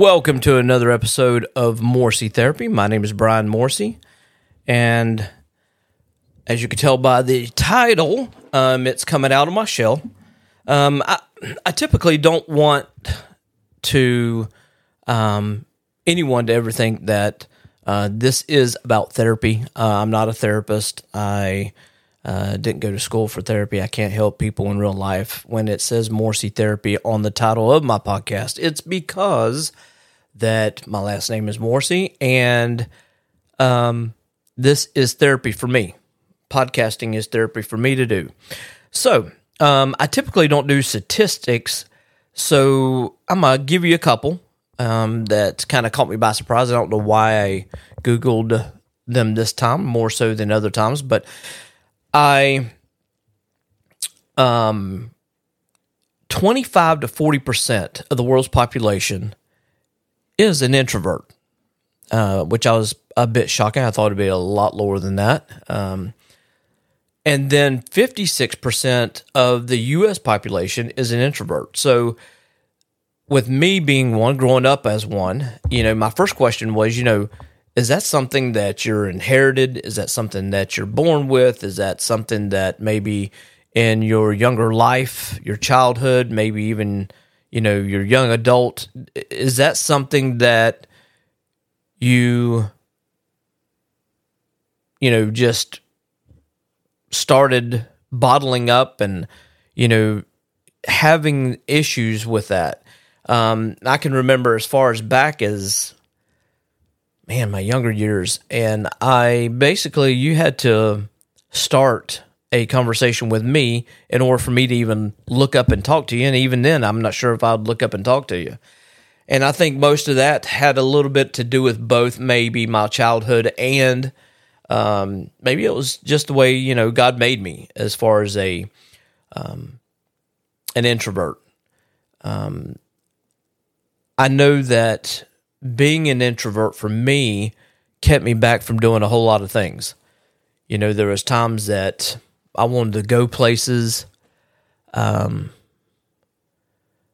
Welcome to another episode of Morrissey Therapy. My name is Brian Morrissey, and as you can tell by the title, um, it's coming out of my shell. Um, I, I typically don't want to um, anyone to ever think that uh, this is about therapy. Uh, I'm not a therapist. I uh, didn't go to school for therapy. I can't help people in real life. When it says Morrissey Therapy on the title of my podcast, it's because that my last name is Morrissey, and um, this is therapy for me. Podcasting is therapy for me to do. So um, I typically don't do statistics, so I'm gonna give you a couple um, that kind of caught me by surprise. I don't know why I googled them this time more so than other times, but I um 25 to 40% of the world's population is an introvert, uh, which I was a bit shocking. I thought it'd be a lot lower than that. Um, and then 56% of the US population is an introvert. So, with me being one, growing up as one, you know, my first question was, you know, is that something that you're inherited? Is that something that you're born with? Is that something that maybe in your younger life, your childhood, maybe even, you know, your young adult, is that something that you, you know, just started bottling up and, you know, having issues with that? Um, I can remember as far as back as man, my younger years, and I basically you had to start a conversation with me in order for me to even look up and talk to you. And even then, I'm not sure if I'd look up and talk to you. And I think most of that had a little bit to do with both maybe my childhood and um, maybe it was just the way you know God made me as far as a um, an introvert. Um, I know that being an introvert for me kept me back from doing a whole lot of things. You know, there was times that I wanted to go places. Um,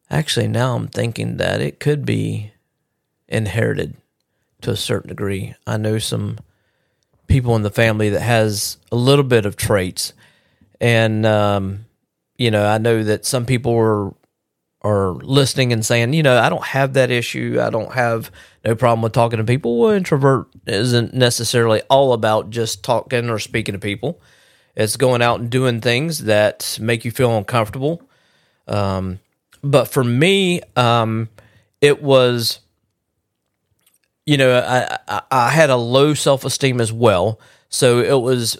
actually, now I'm thinking that it could be inherited to a certain degree. I know some people in the family that has a little bit of traits, and um, you know, I know that some people were are listening and saying, you know, I don't have that issue. I don't have no problem with talking to people. Well, introvert isn't necessarily all about just talking or speaking to people. It's going out and doing things that make you feel uncomfortable. Um, but for me, um, it was, you know, I, I, I had a low self esteem as well. So it was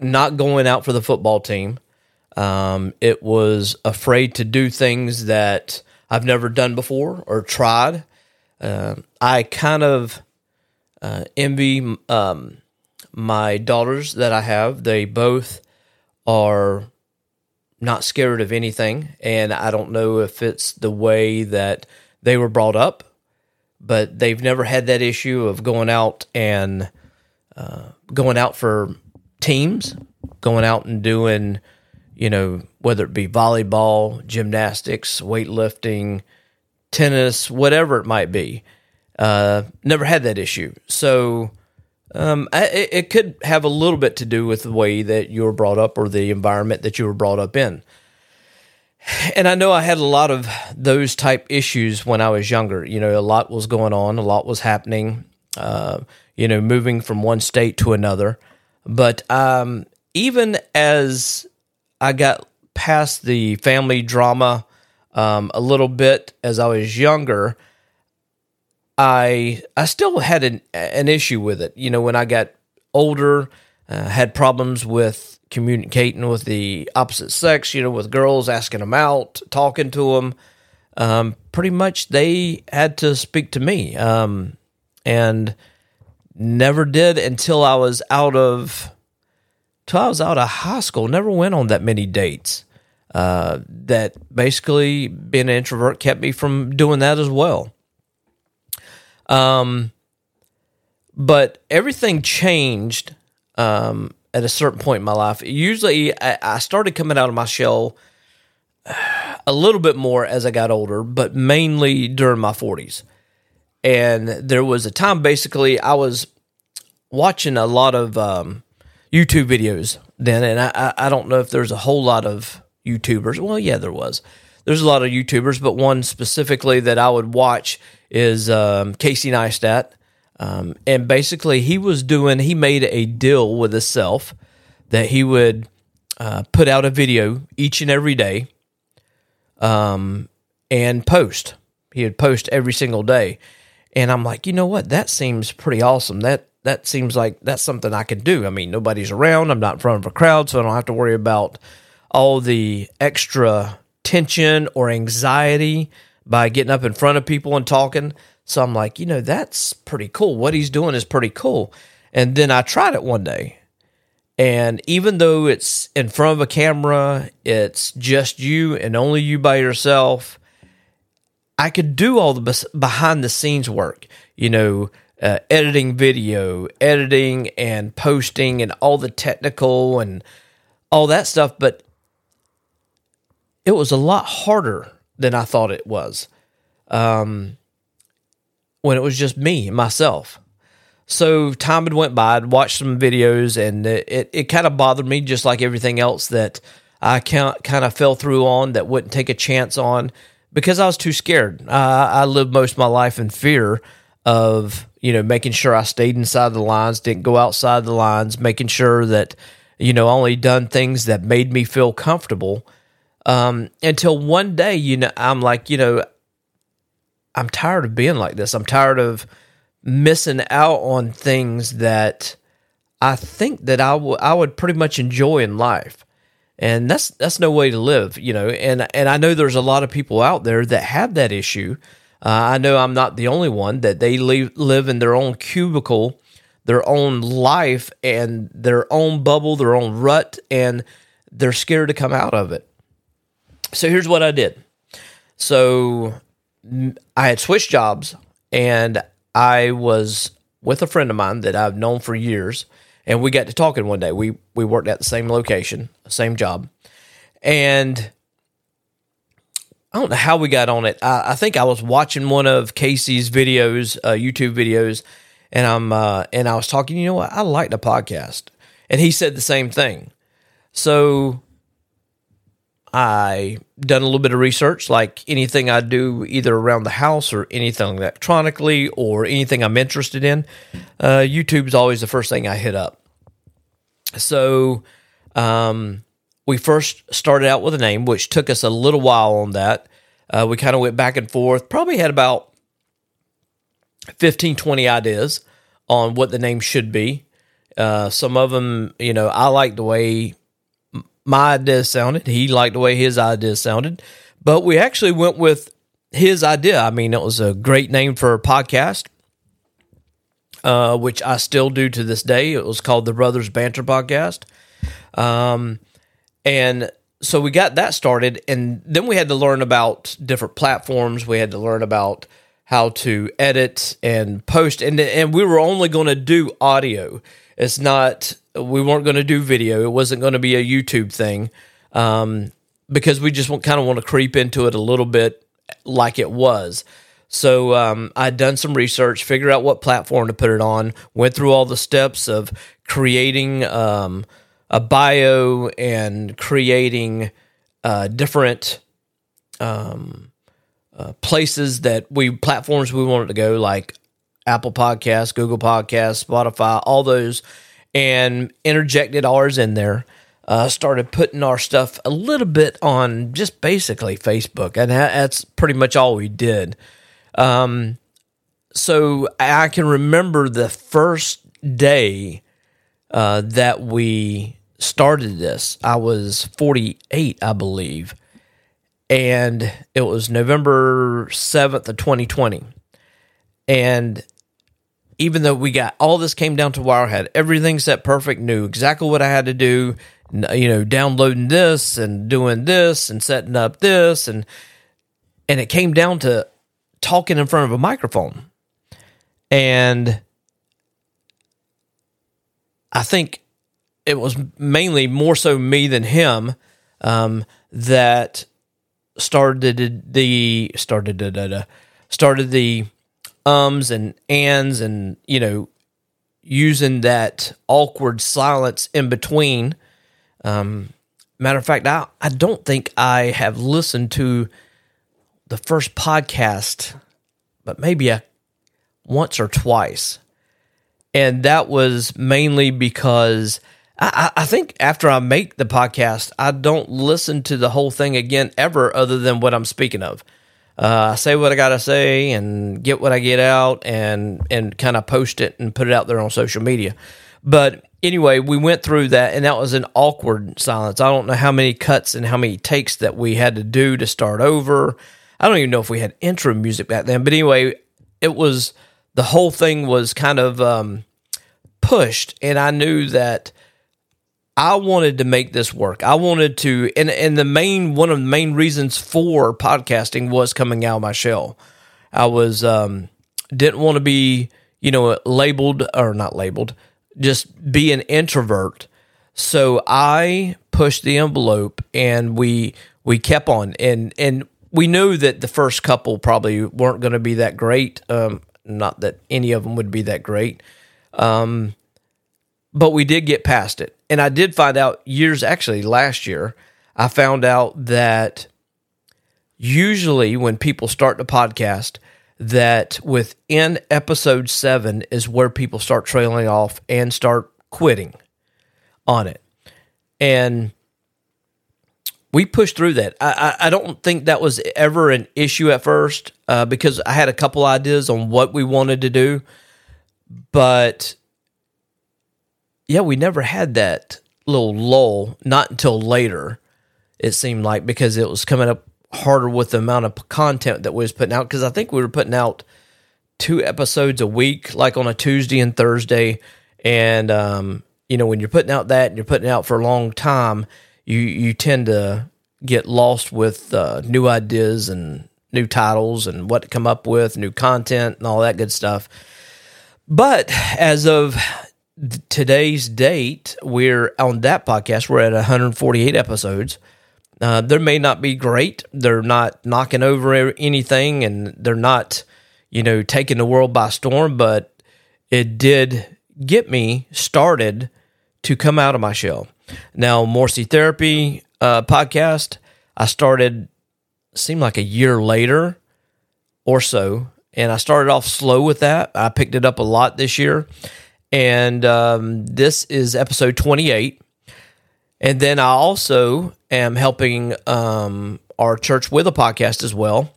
not going out for the football team. Um, it was afraid to do things that I've never done before or tried. Uh, I kind of uh, envy um, my daughters that I have. They both are not scared of anything, and I don't know if it's the way that they were brought up, but they've never had that issue of going out and uh, going out for teams, going out and doing you know, whether it be volleyball, gymnastics, weightlifting, tennis, whatever it might be. Uh, never had that issue. So um, I, it could have a little bit to do with the way that you were brought up or the environment that you were brought up in. And I know I had a lot of those type issues when I was younger. You know, a lot was going on, a lot was happening, uh, you know, moving from one state to another. But um, even as I got past the family drama um, a little bit as I was younger. I I still had an an issue with it. You know, when I got older, uh, had problems with communicating with the opposite sex. You know, with girls asking them out, talking to them. Um, pretty much, they had to speak to me, um, and never did until I was out of till I was out of high school, never went on that many dates. Uh, that basically being an introvert kept me from doing that as well. Um, but everything changed um, at a certain point in my life. Usually, I, I started coming out of my shell a little bit more as I got older, but mainly during my 40s. and there was a time basically I was watching a lot of um, YouTube videos then, and I, I don't know if there's a whole lot of YouTubers. Well, yeah, there was. There's a lot of YouTubers, but one specifically that I would watch is um, Casey Neistat. Um, and basically, he was doing, he made a deal with himself that he would uh, put out a video each and every day um, and post. He would post every single day. And I'm like, you know what? That seems pretty awesome. That that seems like that's something I can do. I mean, nobody's around. I'm not in front of a crowd, so I don't have to worry about all the extra tension or anxiety by getting up in front of people and talking. So I'm like, you know, that's pretty cool. What he's doing is pretty cool. And then I tried it one day. And even though it's in front of a camera, it's just you and only you by yourself, I could do all the behind the scenes work, you know, uh, editing video, editing and posting, and all the technical and all that stuff. But it was a lot harder than I thought it was um, when it was just me, myself. So time had went by. I'd watched some videos, and it, it, it kind of bothered me, just like everything else that I kind of fell through on that wouldn't take a chance on because I was too scared. Uh, I lived most of my life in fear of you know making sure I stayed inside the lines, didn't go outside the lines, making sure that you know only done things that made me feel comfortable. Um, until one day, you know, I'm like, you know, I'm tired of being like this. I'm tired of missing out on things that I think that I, w- I would pretty much enjoy in life. And that's that's no way to live, you know. And and I know there's a lot of people out there that have that issue. Uh, I know I'm not the only one that they live live in their own cubicle, their own life, and their own bubble, their own rut, and they're scared to come out of it. So here's what I did. So I had switched jobs, and I was with a friend of mine that I've known for years and we got to talking one day. We we worked at the same location, same job, and I don't know how we got on it. I, I think I was watching one of Casey's videos, uh, YouTube videos, and I'm uh, and I was talking. You know what? I like the podcast, and he said the same thing. So I done a little bit of research, like anything I do, either around the house or anything electronically or anything I'm interested in. Uh, YouTube's always the first thing I hit up. So, um, we first started out with a name, which took us a little while on that. Uh, we kind of went back and forth, probably had about 15, 20 ideas on what the name should be. Uh, some of them, you know, I like the way my idea sounded. He liked the way his idea sounded. But we actually went with his idea. I mean, it was a great name for a podcast, uh, which I still do to this day. It was called the Brothers Banter Podcast. Um, and so we got that started. And then we had to learn about different platforms. We had to learn about how to edit and post. And, and we were only going to do audio. It's not we weren't going to do video. It wasn't going to be a YouTube thing um, because we just kind of want to creep into it a little bit like it was. So um, I'd done some research, figured out what platform to put it on, went through all the steps of creating um, a bio and creating uh, different um, uh, places that we platforms we wanted to go, like Apple Podcasts, Google Podcasts, Spotify, all those and interjected ours in there. Uh, started putting our stuff a little bit on just basically Facebook, and that's pretty much all we did. Um, so I can remember the first day uh, that we started this. I was 48, I believe, and it was November 7th of 2020. And even though we got all this came down to Wirehead, everything set perfect, knew exactly what I had to do, you know, downloading this and doing this and setting up this and and it came down to talking in front of a microphone. And I think it was mainly more so me than him um, that started the started started the ums and ands and, you know, using that awkward silence in between. Um, matter of fact, I, I don't think I have listened to the first podcast, but maybe a, once or twice. And that was mainly because I, I think after I make the podcast, I don't listen to the whole thing again ever, other than what I'm speaking of. Uh, I say what I gotta say and get what I get out, and and kind of post it and put it out there on social media. But anyway, we went through that, and that was an awkward silence. I don't know how many cuts and how many takes that we had to do to start over. I don't even know if we had intro music back then, but anyway, it was the whole thing was kind of um, pushed, and I knew that I wanted to make this work. I wanted to, and and the main one of the main reasons for podcasting was coming out of my shell. I was um, didn't want to be, you know, labeled or not labeled, just be an introvert. So I pushed the envelope, and we we kept on, and and we knew that the first couple probably weren't going to be that great. Um, not that any of them would be that great. Um, but we did get past it. And I did find out years, actually last year, I found out that usually when people start the podcast, that within episode seven is where people start trailing off and start quitting on it. And we pushed through that. I, I, don't think that was ever an issue at first uh, because I had a couple ideas on what we wanted to do, but yeah, we never had that little lull. Not until later, it seemed like because it was coming up harder with the amount of content that we was putting out. Because I think we were putting out two episodes a week, like on a Tuesday and Thursday, and um, you know when you're putting out that and you're putting out for a long time you you tend to get lost with uh, new ideas and new titles and what to come up with, new content and all that good stuff. But as of today's date, we're on that podcast. We're at 148 episodes. Uh, they may not be great. They're not knocking over anything, and they're not, you know, taking the world by storm. But it did get me started to come out of my shell. Now, Morrissey Therapy uh, podcast, I started, seemed like a year later or so. And I started off slow with that. I picked it up a lot this year. And um, this is episode 28. And then I also am helping um, our church with a podcast as well,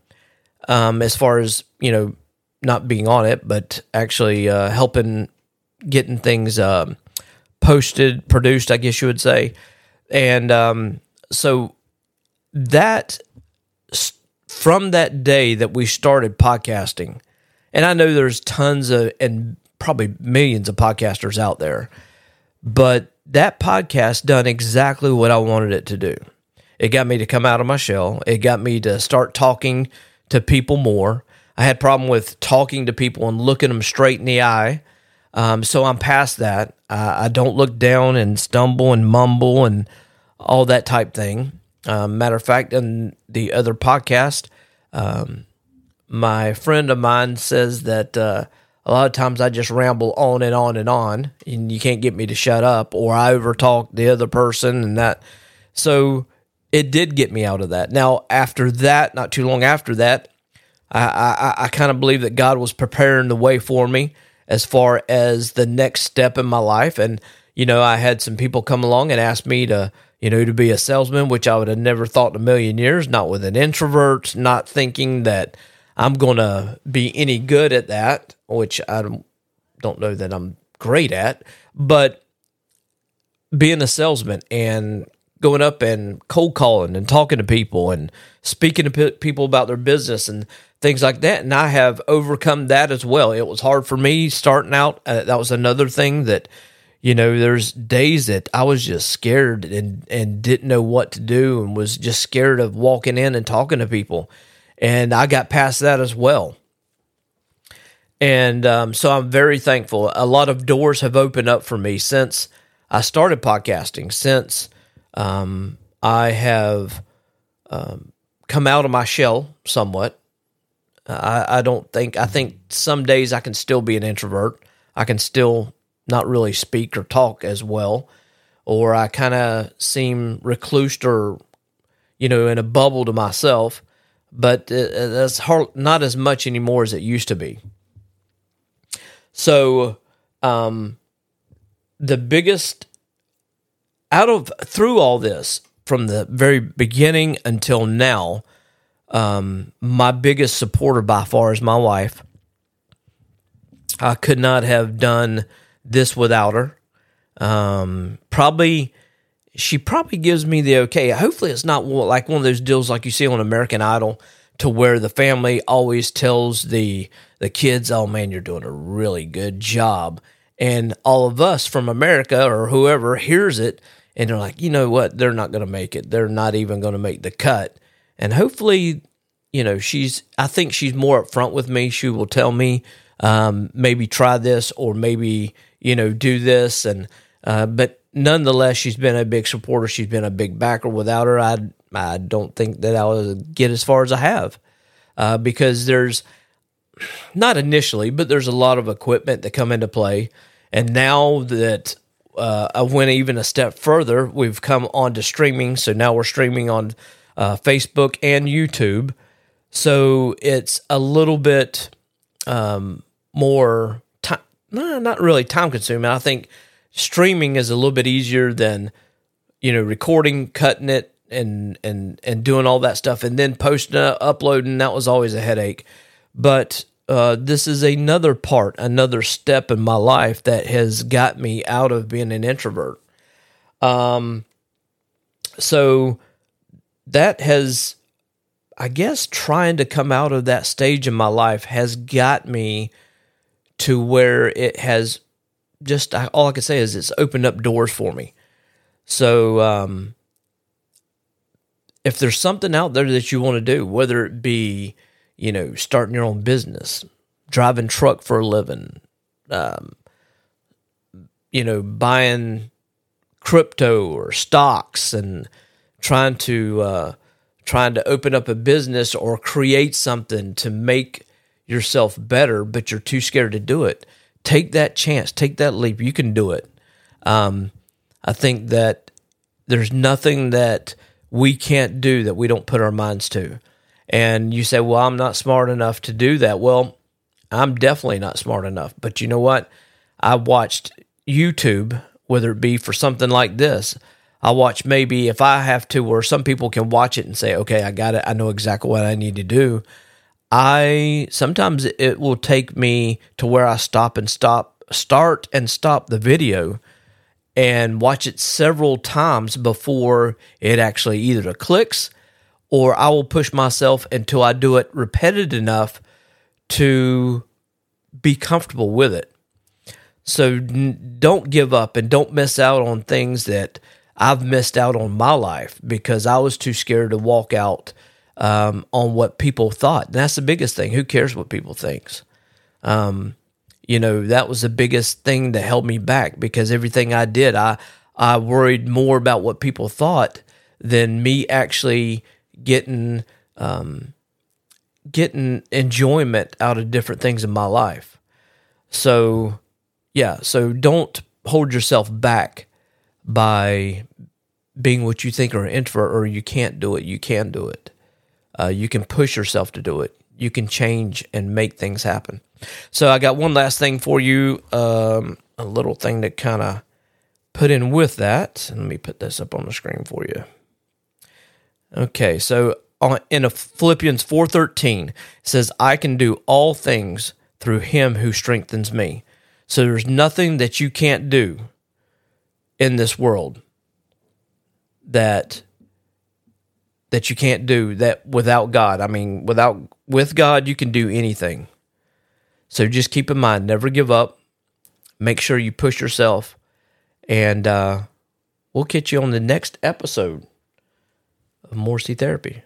um, as far as, you know, not being on it, but actually uh, helping getting things um, posted, produced, I guess you would say. And um, so that from that day that we started podcasting, and I know there's tons of and probably millions of podcasters out there, but that podcast done exactly what I wanted it to do. It got me to come out of my shell. It got me to start talking to people more. I had problem with talking to people and looking them straight in the eye. Um, so I'm past that. Uh, I don't look down and stumble and mumble and all that type thing. Um, matter of fact, in the other podcast, um, my friend of mine says that uh, a lot of times I just ramble on and on and on, and you can't get me to shut up, or I overtalk the other person, and that. So it did get me out of that. Now, after that, not too long after that, I, I, I kind of believe that God was preparing the way for me as far as the next step in my life. And, you know, I had some people come along and ask me to, you know, to be a salesman, which I would have never thought in a million years, not with an introvert, not thinking that I'm going to be any good at that, which I don't, know that I'm great at, but being a salesman and going up and cold calling and talking to people and speaking to people about their business and things like that. And I have overcome that as well. It was hard for me starting out. Uh, that was another thing that, you know, there's days that I was just scared and, and didn't know what to do and was just scared of walking in and talking to people. And I got past that as well. And um, so I'm very thankful. A lot of doors have opened up for me since I started podcasting, since um, I have um, come out of my shell somewhat I, I don't think I think some days I can still be an introvert. I can still not really speak or talk as well, or I kind of seem reclused or you know in a bubble to myself. But uh, that's hard, not as much anymore as it used to be. So, um, the biggest out of through all this from the very beginning until now, um, my biggest supporter by far is my wife. I could not have done this without her. Um, probably, she probably gives me the okay. Hopefully, it's not like one of those deals like you see on American Idol, to where the family always tells the the kids, "Oh man, you're doing a really good job," and all of us from America or whoever hears it and they're like, you know what, they're not going to make it. They're not even going to make the cut. And hopefully, you know, she's. I think she's more upfront with me. She will tell me, um, maybe try this or maybe you know do this. And uh, but nonetheless, she's been a big supporter. She's been a big backer. Without her, I I don't think that I would get as far as I have uh, because there's not initially, but there's a lot of equipment that come into play. And now that uh, I went even a step further. We've come on to streaming, so now we're streaming on uh, Facebook and YouTube. So it's a little bit um, more time, not really time consuming. I think streaming is a little bit easier than you know recording, cutting it, and and and doing all that stuff, and then posting, uh, uploading. That was always a headache. But uh, this is another part, another step in my life that has got me out of being an introvert. Um, so that has, I guess, trying to come out of that stage in my life has got me to where it has just all I can say is it's opened up doors for me. So, um, if there's something out there that you want to do, whether it be you know, starting your own business, driving truck for a living, um, you know, buying crypto or stocks and trying to uh, trying to open up a business or create something to make yourself better, but you're too scared to do it. Take that chance. Take that leap. You can do it. Um, I think that there's nothing that we can't do that we don't put our minds to. And you say, well, I'm not smart enough to do that. Well, I'm definitely not smart enough. But you know what? I watched YouTube, whether it be for something like this. I watch maybe if I have to, where some people can watch it and say, okay, I got it. I know exactly what I need to do. I sometimes it will take me to where I stop and stop, start and stop the video and watch it several times before it actually either clicks or I will push myself until I do it repeated enough to be comfortable with it. So don't give up and don't miss out on things that I've missed out on my life because I was too scared to walk out um, on what people thought. And that's the biggest thing. Who cares what people thinks? Um, you know, that was the biggest thing that held me back because everything I did, I I worried more about what people thought than me actually getting um, getting enjoyment out of different things in my life. So, yeah, so don't hold yourself back by being what you think are an introvert or you can't do it. You can do it. Uh, you can push yourself to do it. You can change and make things happen. So, I got one last thing for you um, a little thing to kind of put in with that. Let me put this up on the screen for you. Okay, so in a Philippians 4:13 says I can do all things through him who strengthens me. So there's nothing that you can't do in this world that that you can't do that without God. I mean, without with God you can do anything. So just keep in mind, never give up. Make sure you push yourself and uh, we'll catch you on the next episode of Morrissey Therapy.